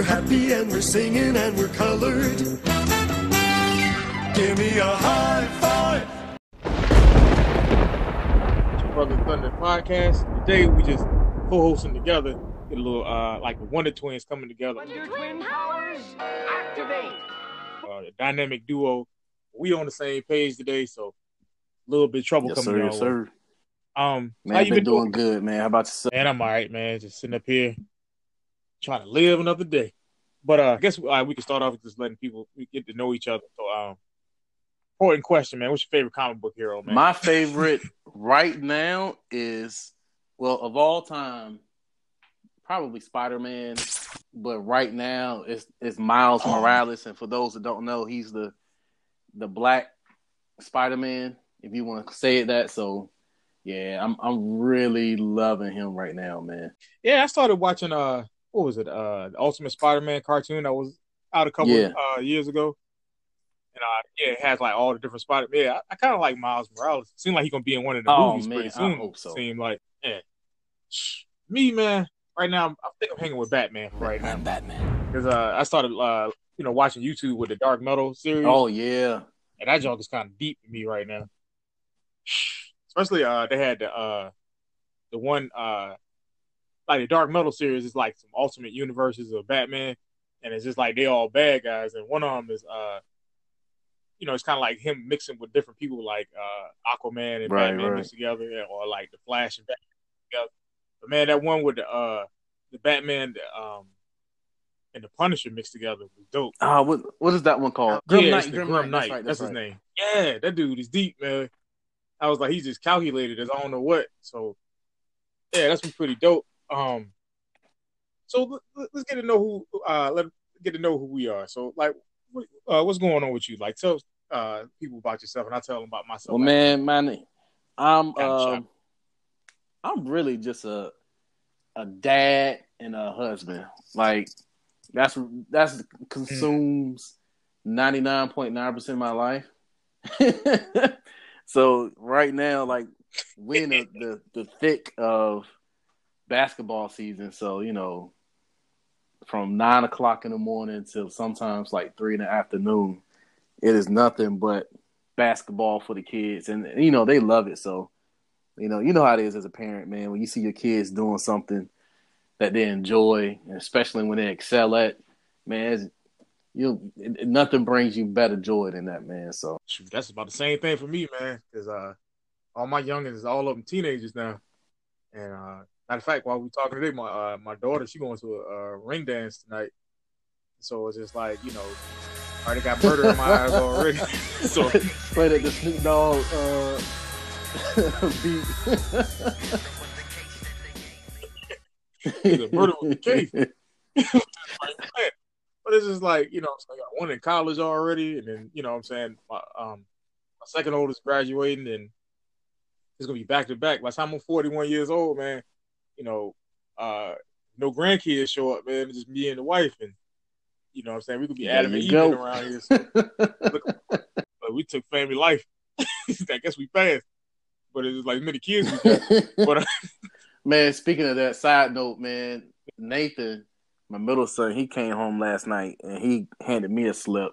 We're happy and we're singing and we're colored. Give me a high five. Two Brothers Thunder podcast. Today we just co-hosting together. Get a little uh like the Wonder Twins coming together. Wonder Twin powers activate. Uh, the dynamic duo. We on the same page today, so a little bit of trouble Yes, coming sir. Yes, sir. Um, Man, how I've you been been doing good, man. How about yourself? Man, I'm all right, man. Just sitting up here trying to live another day. But uh, I guess uh, we can start off with just letting people get to know each other. So, um, important question, man. What's your favorite comic book hero, man? My favorite right now is, well, of all time, probably Spider Man. But right now, it's it's Miles Oh. Morales, and for those that don't know, he's the the Black Spider Man, if you want to say it that. So, yeah, I'm I'm really loving him right now, man. yeah, I started watching uh, what was it? Uh, the Ultimate Spider-Man cartoon that was out a couple Yeah. uh years ago. And uh, yeah, it has like all the different Spider. Yeah, I, I kind of like Miles Morales. Seemed like he gonna be in one of the Oh, movies man, pretty I soon. hope so. Seemed like yeah. Me, man. Right now, I'm- I think I'm hanging with Batman for right now. Batman. because uh, I started uh, you know watching YouTube with the Dark Metal series, Oh yeah, and that junk is kind of deep to me right now. Especially uh, they had the uh, the one uh, like the Dark Metal series is like some ultimate universes of Batman, and it's just like they all bad guys, and one of them is uh, you know, it's kind of like him mixing with different people like uh, Aquaman and Right, Batman right. mixed together, or like the Flash and Batman together. But man, that one with the uh, the Batman um, and the Punisher mixed together was dope. Ah, what what is that one called? yeah, it's the Grim, Knight. That's, right, That's, that's his name. Yeah, that dude is deep, man. I was like, he's just calculated as I don't know what. So, yeah, that's been pretty dope. Um, so let- let, us get to know who. Uh, let get to know who we are. So, like, what, uh, what's going on with you? Like, tell uh people about yourself, and I tell them about myself. Well, man, man, I'm Kinda um. I'm really just a a dad and a husband. Like that's that's consumes ninety nine point nine percent of my life. so right now, like we're in the, the the thick of basketball season. So you know, from nine o'clock in the morning till sometimes like three in the afternoon, it is nothing but basketball for the kids, and you know they love it. So, you know, you know how it is as a parent, man. When you see your kids doing something that they enjoy, especially when they excel at, man, you nothing brings you better joy than that, man. So, that's about the same thing for me, man. Because uh, all my youngins, all of them teenagers now. And uh, matter of fact, while we talking today, my uh, my daughter, she going to a, uh ring dance tonight. So it's just like you know, I already got murder in my eyes already. so play that the Snoop Dogg uh, beat. It's a Murder Was the Case. like, man. But it's just like, you know, so I got one in college already, and then, you know what I'm saying, my um my second oldest graduating and it's gonna be back to back. By the time I'm 41 years old, man, you know, uh no grandkids show up, man, it's just me and the wife and you know what I'm saying, we could be There Adam and Eve around here. So but we took family life. I guess we passed. But it's like many kids we. But uh, man, speaking of that, side note, man, Nathan, my middle son, he came home last night and he handed me a slip.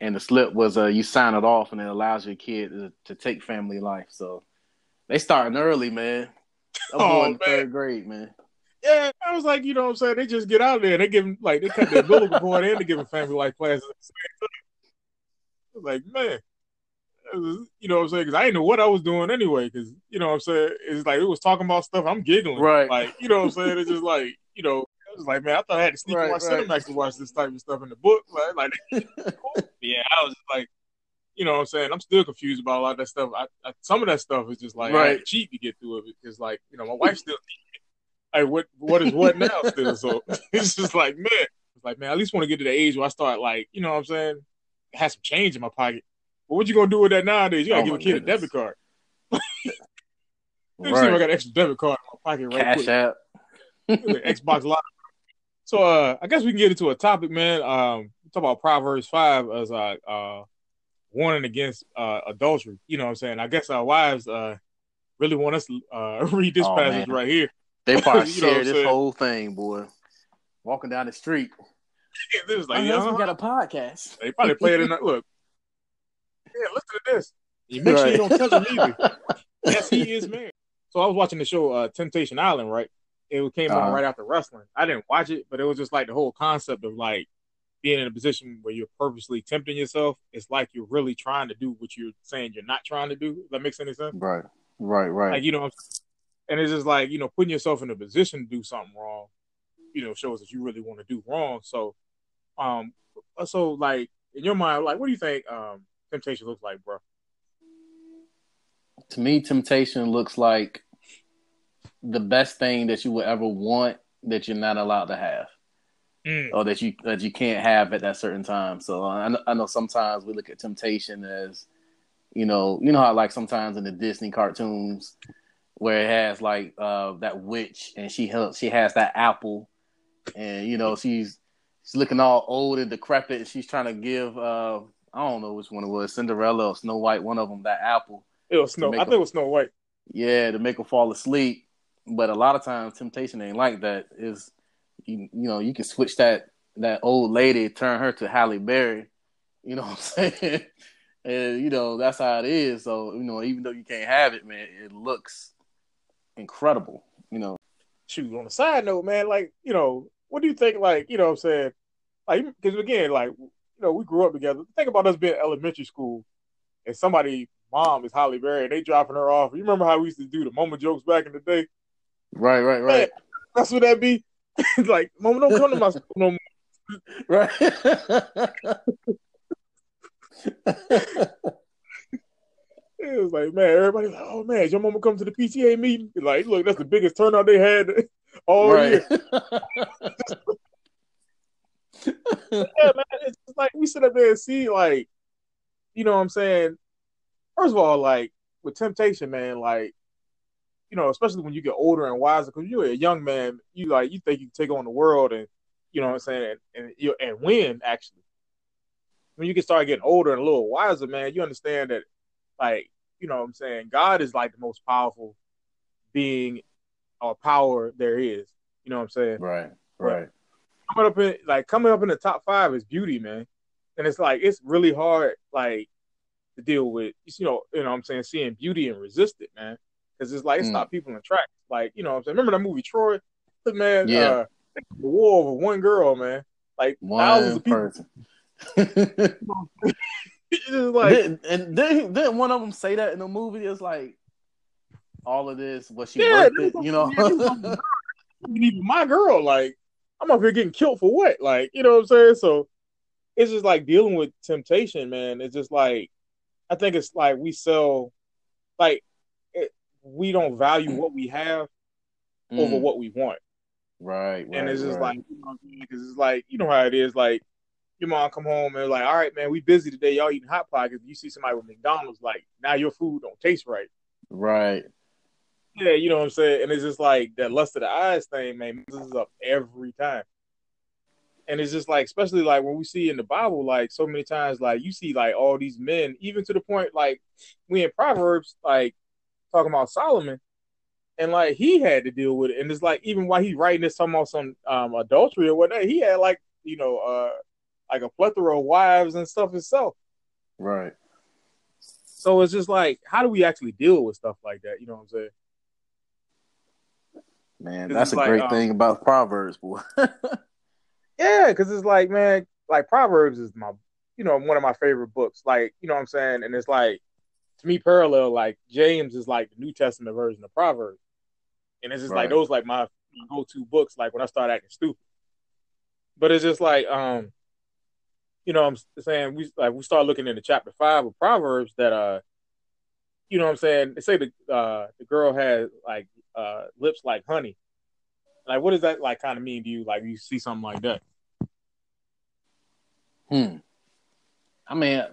And the slip was uh, you sign it off and it allows your kid to, to take family life. So they starting early, man. I'm Oh, going man. third grade, man. Yeah, I was like, you know what I'm saying? They just get out there. And They give 'em- like they cut their umbilical cord and they give them family life classes at the same time. I was like, man, you know what I'm saying? Because I didn't know what I was doing anyway. Because you know what I'm saying? It's like it was talking about stuff. I'm giggling, Right. Like you know what I'm saying? It's just like you know, I was like, man, I thought I had to sneak Right, my right. Cinemax to watch this type of stuff in the book. Like, like yeah, I was just like. You know what I'm saying? I'm still confused about a lot of that stuff. I, I, some of that stuff is just like Right. to cheat to get through it because, like, you know, my wife still like what what is what now still so it's just like man it's like man I at least want to get to the age where I start like you know what I'm saying have some change in my pocket but what you gonna do with that nowadays you gotta Oh, give a kid goodness. a debit card let me see if I got an extra debit card in my pocket right Cash quick app. Xbox Live so uh I guess we can get into a topic man um talk about Proverbs 5 as I uh warning against uh adultery you know what I'm saying I guess our wives uh really want us to uh read this Oh, passage man. right here They probably You know share this saying? whole thing, boy. walking down the street. It was like, yeah, husband uh-huh. got a podcast. they probably play it in that look. Yeah, listen to this. You make sure you don't touch him either. yes, he is married. So I was watching the show uh, Temptation Island, right? It came on Uh-huh. right after wrestling. I didn't watch it, but it was just like the whole concept of like being in a position where you're purposely tempting yourself. It's like you're really trying to do what you're saying you're not trying to do. If that makes any sense? Right, right, right. Like you know, what I'm saying? and it's just like you know, putting yourself in a position to do something wrong, you know, shows that you really want to do wrong. So, um, so like in your mind, like what do you think um temptation looks like, bro? to me, temptation looks like the best thing that you would ever want that you're not allowed to have, Mm. or that you that you can't have at that certain time. So I know, I know sometimes we look at temptation as, you know, you know how like sometimes in the Disney cartoons where it has like uh that witch and she helps she has that apple, and you know she's she's looking all old and decrepit. And she's trying to give uh I don't know which one it was Cinderella or Snow White, one of them that apple. It was Snow. I think it was Snow White. Yeah, to make her fall asleep. But a lot of times, temptation ain't like that. Is you, you know you can switch that that old lady, turn her to Halle Berry. You know what I'm saying? and you know that's how it is. So you know, even though you can't have it, man, it looks incredible. You know, Shoot, on the side note, man, like you know, what do you think? Like you know, what I'm saying, like because again, like you know, we grew up together. Think about us being elementary school, and somebody mom is Halle Berry, and they dropping her off. You remember how we used to do the moment jokes back in the day? right, right, right, That's what that be. like, mama, don't come to my school no more. right. It was like, man, everybody's like, oh man, is your mama come to the PTA meeting? Like, look, that's the biggest turnout they had all right. year. Yeah, man, it's just like we sit up there and see, like, you know what I'm saying? First of all, like with temptation, man, like, you know, especially when you get older and wiser, because you're a young man, you like you think you can take on the world and you know what I'm saying, and and, you and win actually. When you can start getting older and a little wiser, man, you understand that like, you know what I'm saying, God is like the most powerful being or power there is. You know what I'm saying? right, right. coming up in like coming up in the top five is beauty, man. And it's like it's really hard, like to deal with. You know, you know, what I'm saying seeing beauty and resist it, man, because it's like it Mm. stopped people in tracks. Like you know, what I'm saying remember that movie Troy? Look, man, Yeah. uh, the war over one girl, man. Like thousands One of people. like and didn't, didn't one of them say that in the movie? It's like all of this was she Yeah, worth it? You know? even my girl, like I'm up here getting killed for what? Like, you know what I'm saying? So it's just like dealing with temptation, man. It's just like I think it's like we sell like we don't value what we have over Mm, what we want. right, right, and it's just right. like because it's like you know how it is like your mom come home and like all right man we busy today. Y'all eating hot pockets. You see somebody with mcdonald's like now your food don't taste right. Right, yeah you know what i'm saying? And it's just like that lust of the eyes thing man this is up every time. And it's just like especially like when we see in the bible like so many times like you see like all these men even to the point like we in proverbs like talking about solomon and like he had to deal with it and it's like even while he's writing this talking about some um adultery or whatnot he had like you know uh like a plethora of wives and stuff himself right. so it's just like how do we actually deal with stuff like that you know what i'm saying Man, that's a like, great um, thing about Proverbs, boy. Yeah, because it's like, man, like Proverbs is my, you know, one of my favorite books. Like, you know what I'm saying? And it's like, to me, parallel, like James is like the New Testament version of Proverbs. And it's just like those like my go to books, like when I start acting stupid. But it's just like, um, you know, what I'm saying we like we start looking into chapter five of Proverbs that uh, you know what I'm saying? They say the uh the girl had like uh lips like honey. Like what does that like kind of mean to you? Like you see something like that? Hmm. I mean,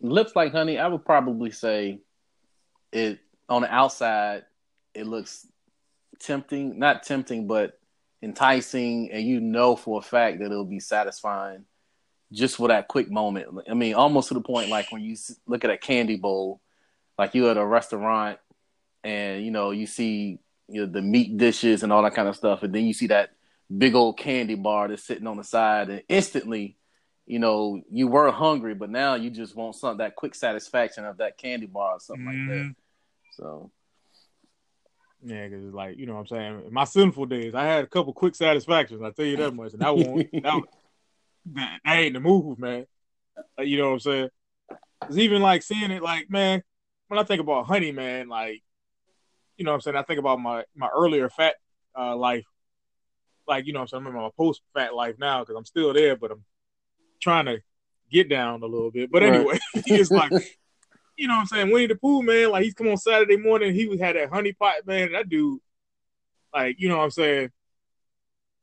lips like honey. I would probably say it on the outside. It looks tempting, not tempting, but enticing, and you know for a fact that it'll be satisfying just for that quick moment. I mean, almost to the point like when you look at a candy bowl, like you're at a restaurant, and you know you see you know, the meat dishes and all that kind of stuff, and then you see that big old candy bar that's sitting on the side, and instantly, you know, you were hungry, but now you just want some that quick satisfaction of that candy bar or something like that. Mhm. So Yeah, because like you know what I'm saying. In my sinful days, I had a couple quick satisfactions. I tell you that much, and that won't that, that, that ain't the move, man. Like, you know what I'm saying? It's even like seeing it, like man, when I think about honey, man, like you know what I'm saying. I think about my my earlier fat uh, life, like you know what I'm saying. I'm in my post fat life now because I'm still there, but I'm trying to get down a little bit. But Right. anyway, it's like you know what I'm saying? Winnie the Pooh, man, like he's come on Saturday morning, he had that honey pot, man. That dude, like, you know what I'm saying?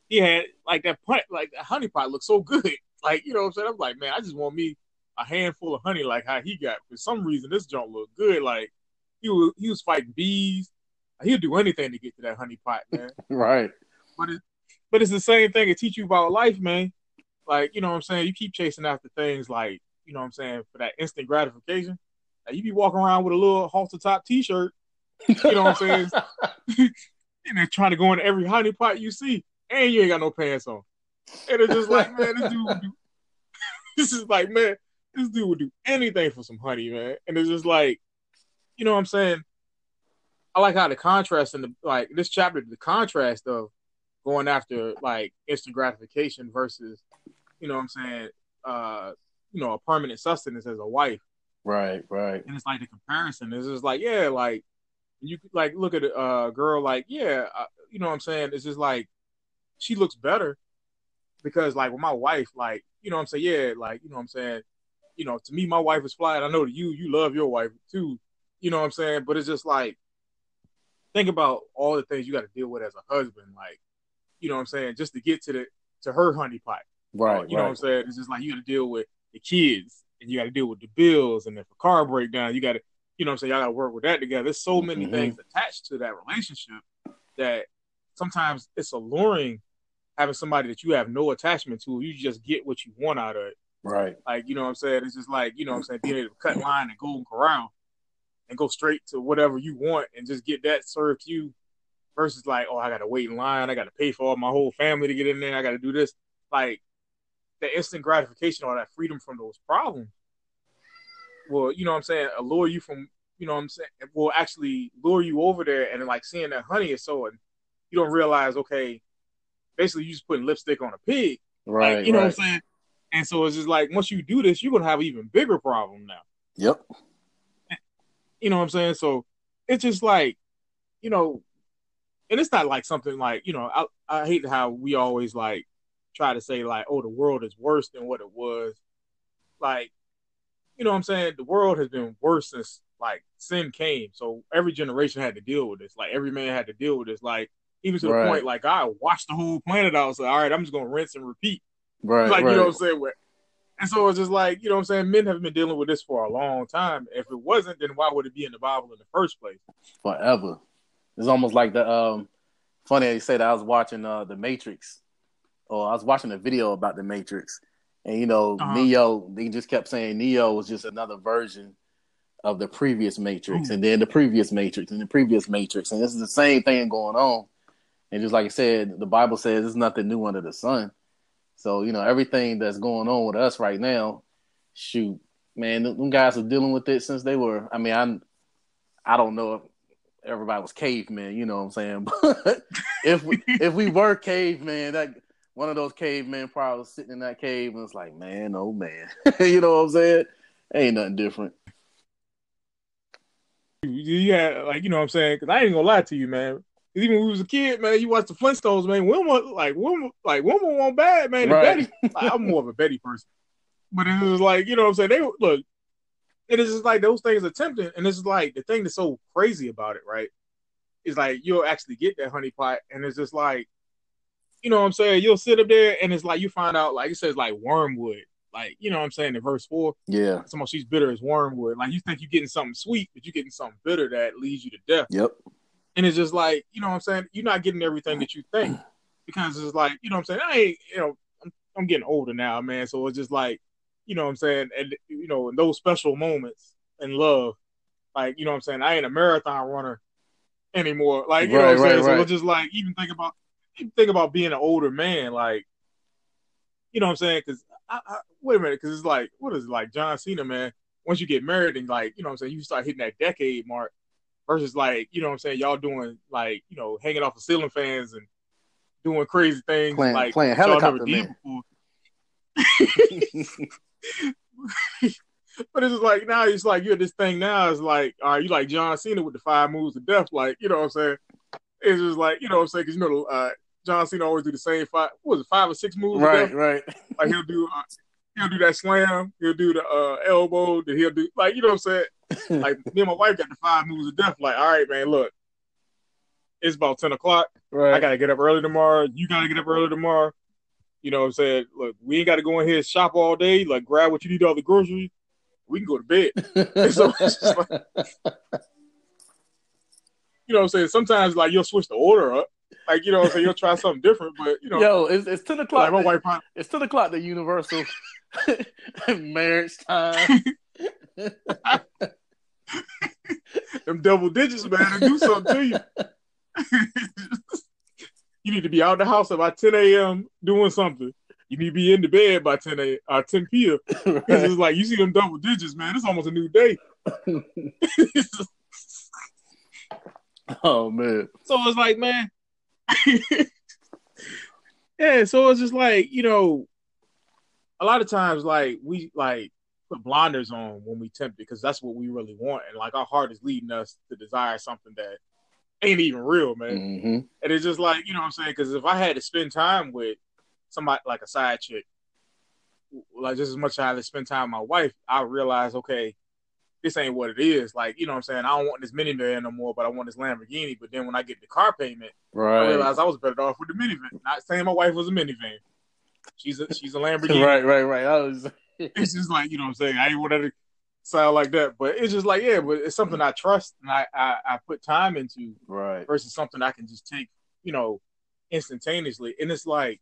He had like that pot, like that honey pot looked so good. Like, you know what I'm saying? I'm like, man, I just want me a handful of honey like how he got. For some reason, this junk looked good. Like he was he was fighting bees. He'll do anything to get to that honey pot, man. right, But it, but it's the same thing. It teach you about life, man. Like, you know what I'm saying? You keep chasing after things like, you know what I'm saying, for that instant gratification. Like, you be walking around with a little halter top t shirt, you know what I'm saying? and then trying to go into every honey pot you see, and you ain't got no pants on. And it's just like, man, this dude would do this is like, man, this dude would do anything for some honey, man. And it's just like, you know what I'm saying? I like how the contrast in the like this chapter, the contrast of going after like instant gratification versus, you know what I'm saying, uh, you know, a permanent sustenance as a wife. right, right, And it's like the comparison is just like, yeah, like you like look at a girl like, yeah, uh, you know what I'm saying? It's just like she looks better because like with my wife, like, you know what I'm saying? Yeah, like, you know what I'm saying? You know, to me, my wife is fly. And I know to you, you love your wife too. You know what I'm saying? But it's just like, think about all the things you got to deal with as a husband. Like, you know what I'm saying? Just to get to the, to her honey pot. Right, You know what I'm saying? It's just like you got to deal with the kids and you got to deal with the bills and if a car breakdown, you got to, you know what I'm saying? Y'all got to work with that together. There's so many Mhm. things attached to that relationship that sometimes it's alluring having somebody that you have no attachment to. You just get what you want out of it. right, Like, you know what I'm saying? It's just like, you know what I'm saying? Being able to cut line and golden corral and go straight to whatever you want and just get that served to you versus like, oh, I got to wait in line. I got to pay for all my whole family to get in there. I got to do this. Like, the instant gratification or that freedom from those problems will, you know what I'm saying, allure you from, you know what I'm saying, will actually lure you over there and like seeing that honey is so, and you don't realize, okay, basically you just putting lipstick on a pig. right. Like, you know right. what I'm saying? And so it's just like once you do this, you're gonna have an even bigger problem now. Yep. You know what I'm saying? So it's just like, you know, and it's not like something like, you know, I I hate how we always like try to say like, oh, the world is worse than what it was. Like, you know what I'm saying? The world has been worse since like sin came. So every generation had to deal with this. Like every man had to deal with this. Like even to the Right. point like I watched the whole planet I was like, all right, I'm just gonna rinse and repeat. Right, like right. you know what I'm saying? And so it's just like you know what I'm saying. Men have been dealing with this for a long time. If it wasn't, then why would it be in the Bible in the first place? forever. It's almost like the um funny you say that I was watching uh the Matrix or I was watching a video about the Matrix and you know Uh-huh. Neo they just kept saying Neo was just another version of the previous Matrix Ooh. and then the previous Matrix and the previous Matrix and this is the same thing going on. And just like I said, the Bible says there's nothing new under the sun. So, you know, everything that's going on with us right now, shoot, man, them guys are dealing with it since they were I mean, I'm, I don't know if everybody was cavemen, you know what I'm saying? But if we if we were cavemen, that one of those cavemen probably was sitting in that cave and it's like, man, oh man. you know what I'm saying? Ain't nothing different. Had like you know what I'm saying? Because I ain't gonna lie to you, man. Even when we was a kid, man, you watched the Flintstones, man. Wilma, like Wilma, like Wilma won't bad, man. Right. Betty, like, I'm more of a Betty person, but it was like you know what I'm saying. They look, it is just like those things are tempting, and it's like the thing that's so crazy about it, right? Is like you'll actually get that honey pot, and it's just like, you know what I'm saying. You'll sit up there, and it's like you find out, like it says, like wormwood, like you know what I'm saying in verse four. Yeah. Someone she's bitter as wormwood. Like you think you're getting something sweet, but you're getting something bitter that leads you to death. Yep. And it's just like, you know what I'm saying? You're not getting everything that you think. Because it's like, you know what I'm saying? I ain't, you know, I'm, I'm getting older now, man. So it's just like, you know what I'm saying? And you know, in those special moments in love, like, you know what I'm saying? I ain't a marathon runner anymore. Like, you know what I'm saying? right, So it's just like even think about you think about being an older man, like, you know what I'm saying? Because I, I, wait a minute, because it's like, what is it like John Cena, man? Once you get married and like, you know what I'm saying, you start hitting that decade mark versus like, you know what I'm saying, y'all doing like, you know, hanging off of ceiling fans and doing crazy things, Playing- like playing helicopter man. But it's just like now it's like you're this thing now. It's like, all right, you like John Cena with the five moves of death, like you know what I'm saying? It's just like you know what I'm saying because you know uh, John Cena always do the same five. What was it, five or six moves? right, right. Like he'll do, uh, he'll do that slam, he'll do the uh, elbow, then he'll do like you know what I'm saying. Like me and my wife got the five moves of death. Like, all right, man, look, it's about ten o'clock. right. I gotta get up early tomorrow. You gotta get up early tomorrow. You know what I'm saying? Look, we ain't gotta go in here and shop all day. Like grab what you need all the groceries. We can go to bed. So it's just like- You know what I'm saying? Sometimes like you'll switch the order up. Like, you know so You'll try something different, but you know, Yo, it's, it's ten o'clock. like my wife It's ten o'clock. The universal marriage time. them double digits, man, do something to you. you need to be out of the house about 10 a.m. doing something. You need to be in the bed by 10 a uh, 10 p.m. It's Right. just like you see them double digits, man. It's almost a new day. Oh man. so it's like, man. yeah, so it's just like, you know, a lot of times like we like put blinders on when we tempt because that's what we really want. And like our heart is leading us to desire something that ain't even real, man. hmm And it's just like, you know what I'm saying? Because if I had to spend time with somebody like a side chick, like just as much as I had to spend time with my wife, I realize, okay, this ain't what it is. Like, you know what I'm saying? I don't want this minivan no more, but I want this Lamborghini. But then when I get the car payment, right. I realized I was better off with the minivan. Not saying my wife was a minivan. She's a she's a Lamborghini. Right, right, right. I was It's just like, you know what I'm saying? I ain't want to sound like that. But it's just like, yeah, but it's something I trust and I, I, I put time into right. versus something I can just take, you know, instantaneously. And it's like,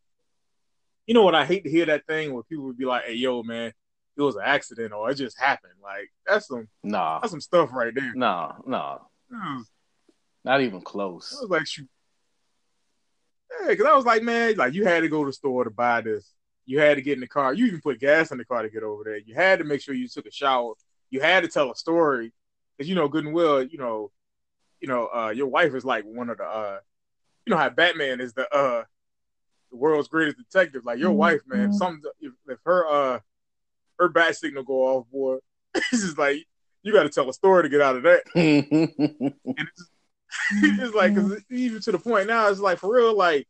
you know what? I hate to hear that thing where people would be like, "Hey, yo, man, it was an accident or it just happened." Like that's some Nah. that's some stuff right there. Nah, nah. It was, Not even it close. was like, shoot. Yeah, because I was like, man, like you had to go to the store to buy this. You had to get in the car. You even put gas in the car to get over there. You had to make sure you took a shower. You had to tell a story because you know good and well, you know, you know, uh, your wife is like one of the, uh, you know, how Batman is the uh, the world's greatest detective. Like your wife, man, some if, if her uh her bat signal go off, boy, it's just like you got to tell a story to get out of that. And it's, it's like even to the point now, it's like for real, like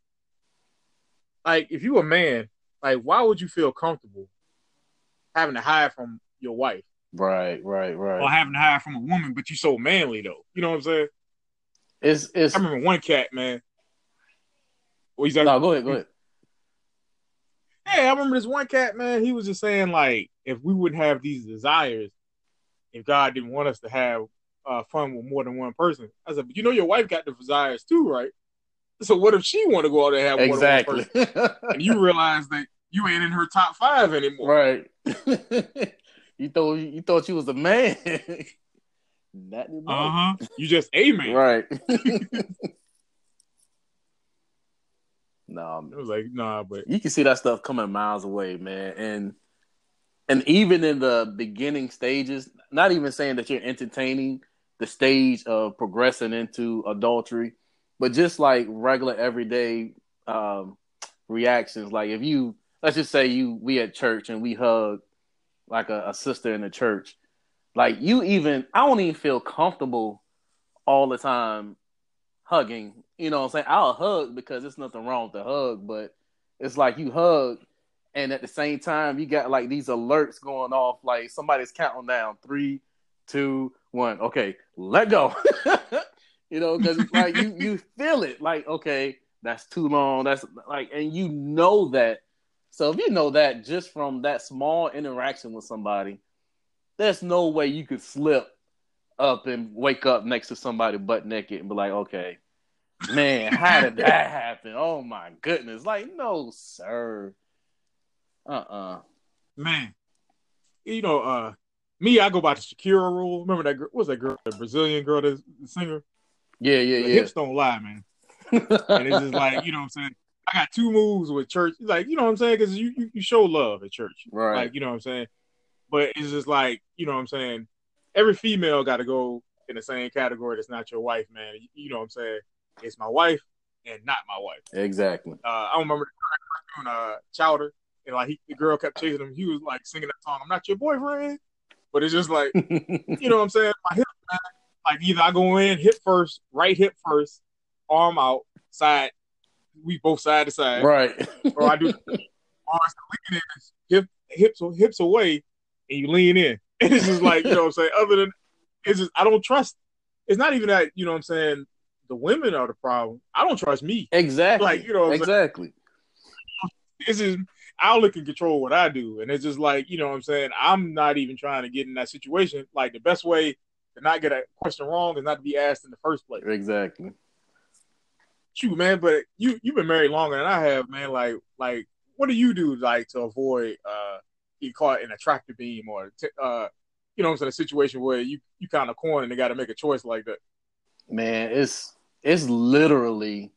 like if you a man, like why would you feel comfortable having to hide from your wife right, right, right. or having to hide from a woman, but you so manly though? You know what I'm saying? It's it's I remember one cat, man. Well, he's like, no. Go ahead, go ahead. Yeah, I remember this one cat, man. He was just saying like, if we wouldn't have these desires, if God didn't want us to have uh, fun with more than one person, I said, but you know, your wife got the desires too, right? So what if she want to go out and have than one Exactly. person, and you realize that you ain't in her top five anymore? right. you thought you thought you was a man. Not anymore. Uh huh. You just a man. Right. no, It was like, nah, but you can see that stuff coming miles away, man. And and even in the beginning stages, not even saying that you're entertaining the stage of progressing into adultery, but just like regular everyday um, reactions. Like if you let's just say you we at church and we hug like a, a sister in the church, like you even I don't even feel comfortable all the time hugging. You know what I'm saying? I'll hug because there's nothing wrong with the hug, but it's like you hug and at the same time you got like these alerts going off, like somebody's counting down three, two, one. Okay, let go. you know, because like you you feel it, like okay, that's too long. That's like, and you know that. So if you know that just from that small interaction with somebody, there's no way you could slip up and wake up next to somebody butt naked and be like, okay, man, how did that happen? Oh my goodness. Like, no, sir. Uh-uh. man, you know, uh, me, I go by the Shakira rule. Remember that girl? What's that girl? The Brazilian girl, the, the singer. Yeah, yeah, The yeah. hips don't lie, man. and it's just like you know what I'm saying. I got two moves with church, like you know what I'm saying, because you, you you show love at church, Right. Like you know what I'm saying. But it's just like you know what I'm saying. Every female got to go in the same category. That's not your wife, man. You, know what I'm saying. It's my wife and not my wife. exactly. Uh, I don't remember the cartoon uh, Chowder, and like he, the girl kept chasing him. He was like singing that song. I'm not your boyfriend, but it's just like you know what I'm saying. My hip, like either I go in hip first, right hip first, arm out, side. We both side to side, right. or I do arms lean in, hip hips hips away, and you lean in. And it's just like you know what I'm saying. Other than it's just I don't trust. It's not even that you know what I'm saying. The women are the problem. I don't trust me. exactly. Like, you know saying? exactly. it's just I'll look and control what I do. And it's just like, you know what I'm saying? I'm not even trying to get in that situation. Like the best way to not get a question wrong is not to be asked in the first place. Exactly. Shoot, man, but you you've been married longer than I have, man. Like like what do you do like to avoid uh getting caught in a tractor beam or t- uh you know I'm saying, a situation where you you kind of corner and they got to make a choice like that. Man, it's it's literally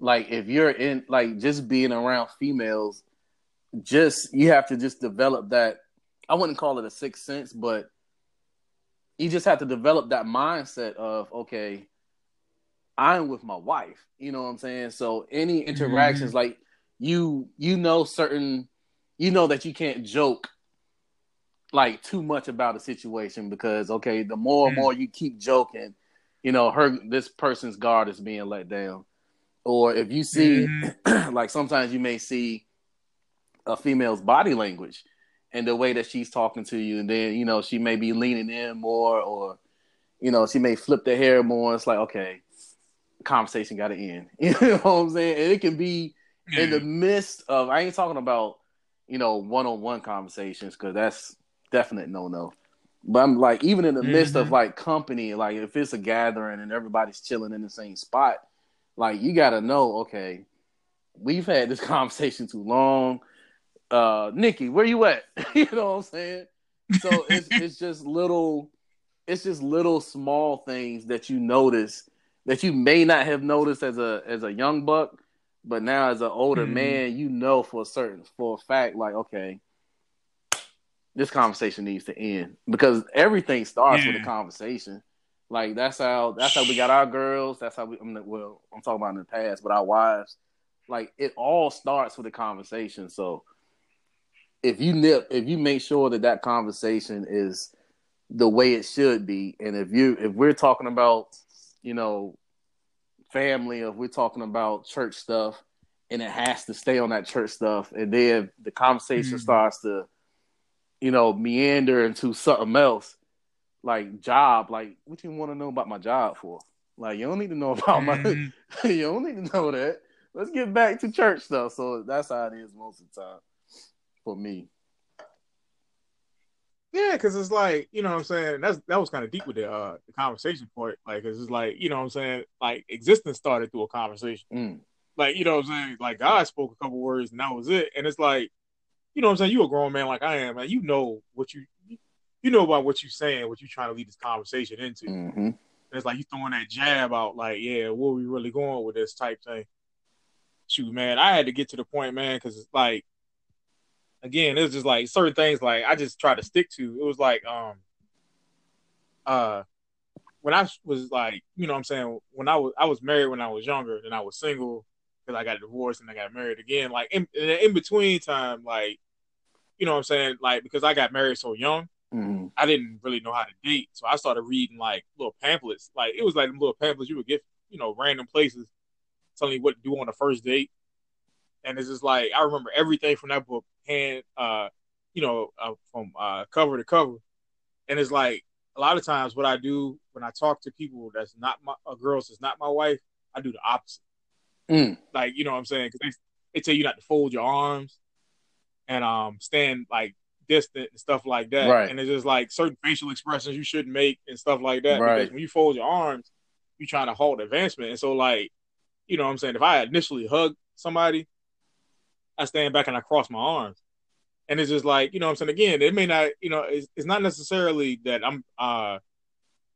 like if you're in like just being around females, just you have to just develop that. I wouldn't call it a sixth sense, but you just have to develop that mindset of okay, I'm with my wife. You know what I'm saying? So any interactions, like you, you know certain, you know that you can't joke like too much about a situation because okay, the more and Mm. more you keep joking, you know, her this person's guard is being let down. Or if you see, like sometimes you may see a female's body language and the way that she's talking to you, and then you know she may be leaning in more, or you know she may flip the hair more. It's like okay, conversation got to end. You know what I'm saying? And it can be in the midst of. I ain't talking about you know one on one conversations because that's definite no no. But I'm like even in the midst of Mhm. like company, like if it's a gathering and everybody's chilling in the same spot, like you got to know okay, we've had this conversation too long. Uh, Nikki, where you at? you know what I'm saying? So it's it's just little, it's just little small things that you notice that you may not have noticed as a as a young buck, but now as an older Mhm. man, you know for a certain for a fact, like okay, this conversation needs to end because everything starts with a conversation. Like that's how that's how we got our girls. That's how we. I'm, well, I'm talking about in the past, but our wives. Like it all starts with a conversation. So if you nip, if you make sure that that conversation is the way it should be, and if you if we're talking about you know family, if we're talking about church stuff, and it has to stay on that church stuff, and then the conversation Mhm. starts to you know meander into something else like job like what you want to know about my job for like you don't need to know about my Mhm. you don't need to know that let's get back to church stuff so that's how it is most of the time for me Yeah, because it's like you know what I'm saying. That's that was kind of deep with the uh the conversation part. Like it's like you know what I'm saying. Like, existence started through a conversation. Mm. Like, you know what I'm saying. Like, God spoke a couple words and that was it. And it's like, you know what I'm saying. You a grown man like I am, man. You know what you you know about what you're saying, what you're trying to lead this conversation into. hmm And it's like you throwing that jab out, like, yeah, where we really going with this type thing. Shoot, man, I had to get to the point, man, because it's like, again, it was just like certain things, like I just try to stick to. It was like, um, uh, when I was like, you know, what I'm saying when I was I was married when I was younger, then I was single because I got divorced and I got married again. Like in, in in between time, like, you know, what I'm saying like because I got married so young. hmm I didn't really know how to date, so I started reading like little pamphlets. Like it was like little pamphlets you would get, you know, random places telling you what to do on the first date. And it's just like I remember everything from that book, hand, uh, you know, uh, from uh, cover to cover. And it's like a lot of times what I do when I talk to people that's not my uh, girls that's not my wife, I do the opposite. Mm. Like you know what I'm saying? Because they, they tell you not to fold your arms and um stand like distant and stuff like that. Right. And it's just like certain facial expressions you shouldn't make and stuff like that. Right. Because when you fold your arms, you're trying to halt advancement. And so like, you know what I'm saying? If I initially hug somebody, I stand back and I cross my arms. And it's just like, you know what I'm saying? Again, it may not, you know, it's, it's not necessarily that I'm uh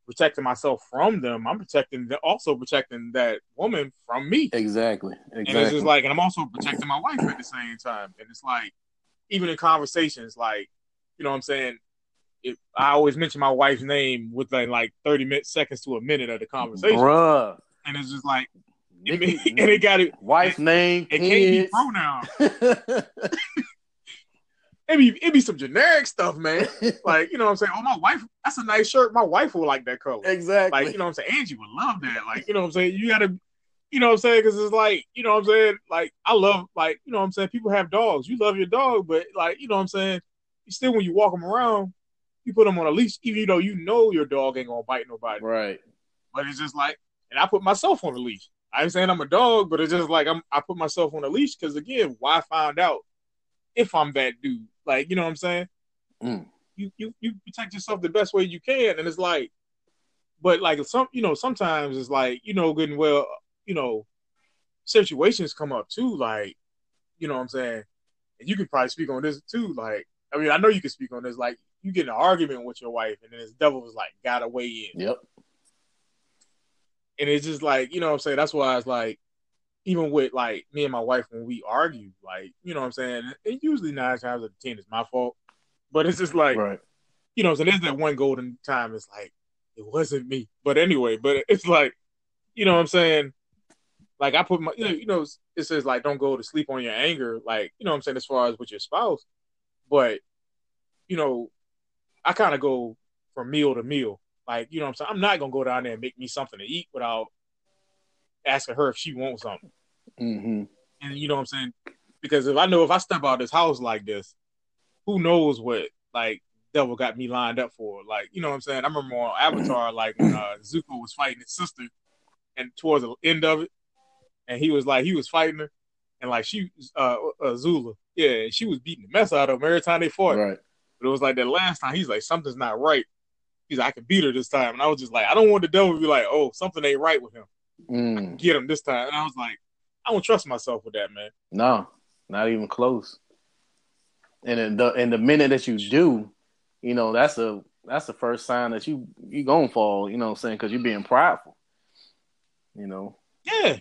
protecting myself from them, I'm protecting the, also protecting that woman from me. Exactly. And it's just like, and I'm also protecting my wife at the same time. And it's like, even in conversations, like, you know what I'm saying? If I always mention my wife's name within like 30 minutes, seconds to a minute of the conversation. Bruh. And it's just like, it, Nikki- and it got it, Wife's name, it can't be kids. pronouns. It be, it be some generic stuff, man. Like, you know what I'm saying? Oh, my wife, that's a nice shirt. My wife will like that color. exactly. Like, you know what I'm saying? Angie would love that. Like, you know what I'm saying? You gotta, you know what I'm saying? Because it's like, you know what I'm saying? Like, I love, like, you know what I'm saying? People have dogs. You love your dog, but like, you know what I'm saying? You still, when you walk them around, you put them on a leash, even though you know your dog ain't gonna bite nobody. right. But it's just like, and I put myself on a leash. I ain't saying I'm a dog, but it's just like I'm. I put myself on a leash because again, why find out if I'm that dude? Like, you know what I'm saying? Mm. You you you protect yourself the best way you can, and it's like, but like some, you know, sometimes it's like, you know, good and well, you know, situations come up too, like, you know what I'm saying? And you could probably speak on this too. Like, I mean, I know you can speak on this. Like, you get in an argument with your wife, and then this devil was like, gotta weigh in. Yep. And it's just like, you know what I'm saying? That's why it's like, even with like me and my wife when we argue, like, you know what I'm saying? And usually nine times out of ten it's my fault. But it's just like, right. you know, so there's that one golden time it's like, it wasn't me. But anyway, but it's like, you know what I'm saying? Like I put my you know, you know it says like don't go to sleep on your anger, like, you know what I'm saying, as far as with your spouse. But, you know, I kind of go from meal to meal. Like, you know what I'm saying? I'm not gonna go down there and make me something to eat without asking her if she wants something. Mm-hmm. And you know what I'm saying? Because if I know if I step out of this house like this, who knows what like devil got me lined up for? Like, you know what I'm saying? I remember on Avatar, like when uh, Zuko was fighting his sister, and towards the end of it, and he was like he was fighting her, and like she uh, uh Zula, yeah, and she was beating the mess out of him every time they fought. Right. But it was like that last time, he's like something's not right. He's like I can beat her this time, and I was just like I don't want the devil to be like, oh, something ain't right with him. Mm. Get him this time, and I was like, I don't trust myself with that, man. No, not even close. And the and the minute that you do, you know that's a that's the first sign that you you gonna fall. You know what I'm saying? Because you're being prideful. You know. Yeah.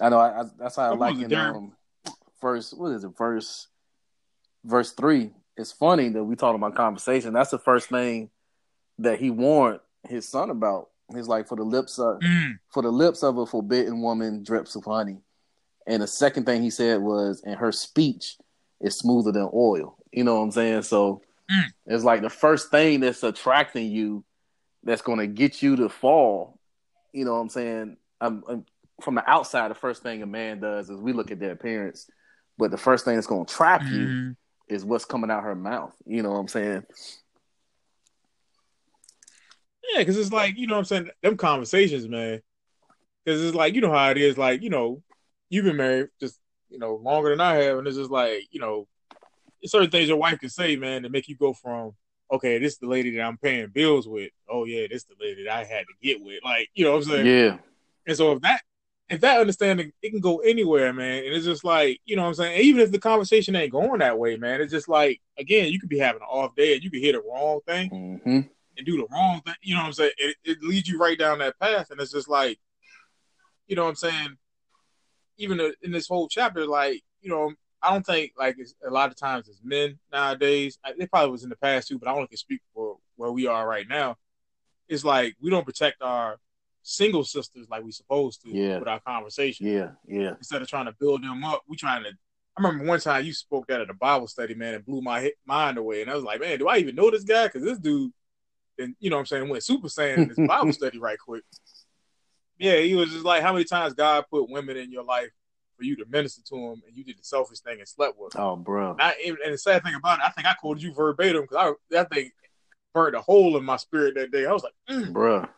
I know. I, I, that's how I What like it, in um, verse. What is it? First verse three. It's funny that we talking about conversation. That's the first thing that he warned his son about. He's like, for the lips of Mm. for the lips of a forbidden woman drips of honey. And the second thing he said was, and her speech is smoother than oil. You know what I'm saying? So Mm. it's like the first thing that's attracting you, that's going to get you to fall. You know what I'm saying? I'm, I'm- from the outside, the first thing a man does is we look at their appearance, but the first thing that's going to trap you Mhm. is what's coming out her mouth. You know what I'm saying? Yeah, because it's like, you know what I'm saying? Them conversations, man. Because it's like, you know how it is. Like, you know, you've been married just, you know, longer than I have. And it's just like, you know, certain things your wife can say, man, to make you go from, okay, this is the lady that I'm paying bills with. Oh, yeah, this is the lady that I had to get with. Like, you know what I'm saying? Yeah. And so if that, if that understanding, it can go anywhere, man. And it's just like, you know what I'm saying? Even if the conversation ain't going that way, man, it's just like, again, you could be having an off day and you could hear the wrong thing hmm and do the wrong thing. You know what I'm saying? It, it leads you right down that path, and it's just like, you know what I'm saying? Even in this whole chapter, like, you know, I don't think like it's, a lot of times as men nowadays. I- It probably was in the past too, but I only can speak for where we are right now. It's like we don't protect our single sisters like we supposed to Yeah. with our conversation. Yeah. Yeah. Instead of trying to build them up, we trying to. I remember one time you spoke that at a Bible study, man, and blew my mind away. And I was like, man, do I even know this guy? Because this dude, and you know what I'm saying, went super saiyan in this Bible study right quick. Yeah, he was just like, how many times God put women in your life for you to minister to them, and you did the selfish thing and slept with them. Oh, bro. And, I, and the sad thing about it, I think I quoted you verbatim because I that thing burned a hole in my spirit that day. I was like, mm. Bruh.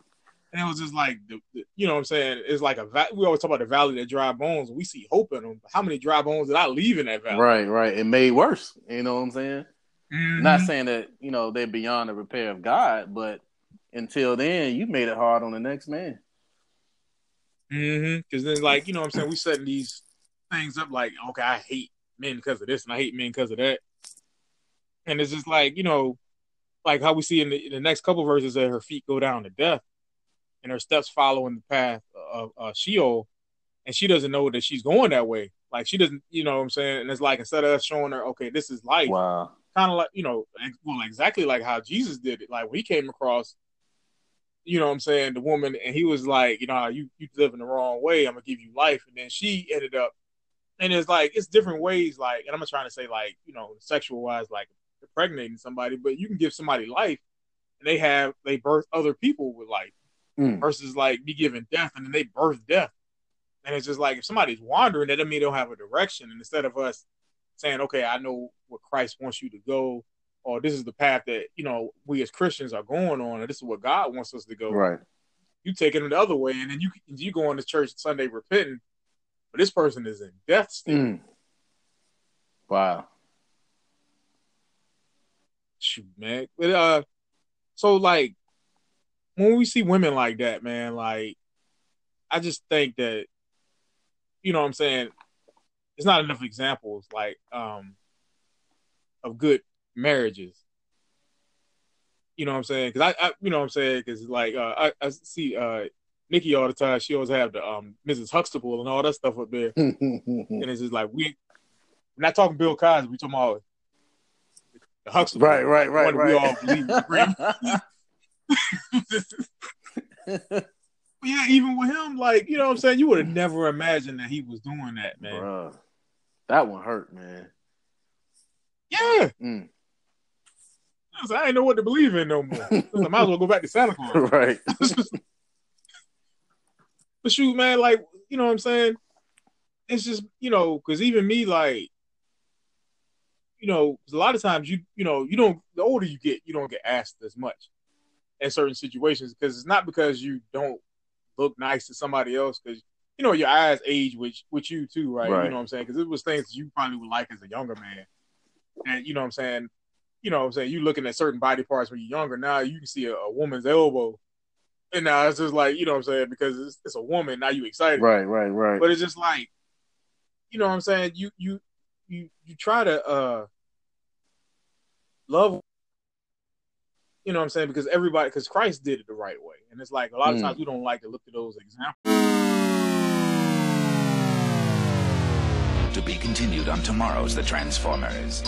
and it was just like, the, the, you know what I'm saying? It's like a va- we always talk about the valley that dry bones. We see hope in them. How many dry bones did I leave in that valley? Right, right. It made worse. You know what I'm saying? Mhm. Not saying that, you know, they're beyond the repair of God, but until then, you made it hard on the next man. Mm-hmm. Because then, like, you know what I'm saying? We setting these things up like, okay, I hate men because of this and I hate men because of that. And it's just like, you know, like how we see in the, in the next couple verses that her feet go down to death, and her steps follow in the path of uh, Sheol, and she doesn't know that she's going that way. Like she doesn't, you know what I'm saying? And it's like instead of us showing her, okay, this is life, Wow. Kind of like you know, well, exactly like how Jesus did it. Like when he came across, you know what I'm saying, the woman, and he was like, you know, you you live in the wrong way. I'm gonna give you life, and then she ended up, and it's like it's different ways. Like, and I'm not trying to say like you know, sexual wise, like impregnating somebody, but you can give somebody life, and they have they birth other people with life Mm. versus like be given death, and then they birth death. And it's just like if somebody's wandering, that doesn't mean they don't have a direction. And instead of us saying, okay, I know what Christ wants you to go, or this is the path that, you know, we as Christians are going on, or this is what God wants us to go. Right. You taking it the other way, and then you you going to church Sunday repenting, but this person is in death state. Mm. Wow. Shoot, man. But uh so like when we see women like that, man, like I just think that you know what I'm saying, it's not enough examples like um of good marriages. You know what I'm saying? Because I, I, you know what I'm saying? Because like uh, I, I see uh Nikki all the time. She always have the um Mrs. Huxtable and all that stuff up there, and it's just like we we're not talking Bill Cosby. We talking about the Huxtable, right, right, the right, We all right. believe is real. But yeah, even with him, like you know what I'm saying, you would have never imagined that he was doing that, man. Bruh. That one hurt, man. Yeah, Mm. I, like, I didn't know what to believe in no more. I, like, might as well go back to Santa Claus. right. but shoot, man, like you know what I'm saying. It's just you know because even me, like you know, a lot of times you you know you don't the older you get, you don't get asked as much in certain situations because it's not because you don't look nice to somebody else because you know your eyes age with with you too, right? Right. You know what I'm saying? Because it was things you probably would like as a younger man, and you know what I'm saying. You know what I'm saying? You looking at certain body parts when you're younger. Now you can see a, a woman's elbow, and now it's just like you know what I'm saying because it's, it's a woman. Now you excited, Right, right, right. but it's just like you know what I'm saying. You you you you try to uh love. You know what I'm saying because everybody because Christ did it the right way, and it's like a lot of Mm. times we don't like to look at those examples. To be continued on tomorrow's The Transformers.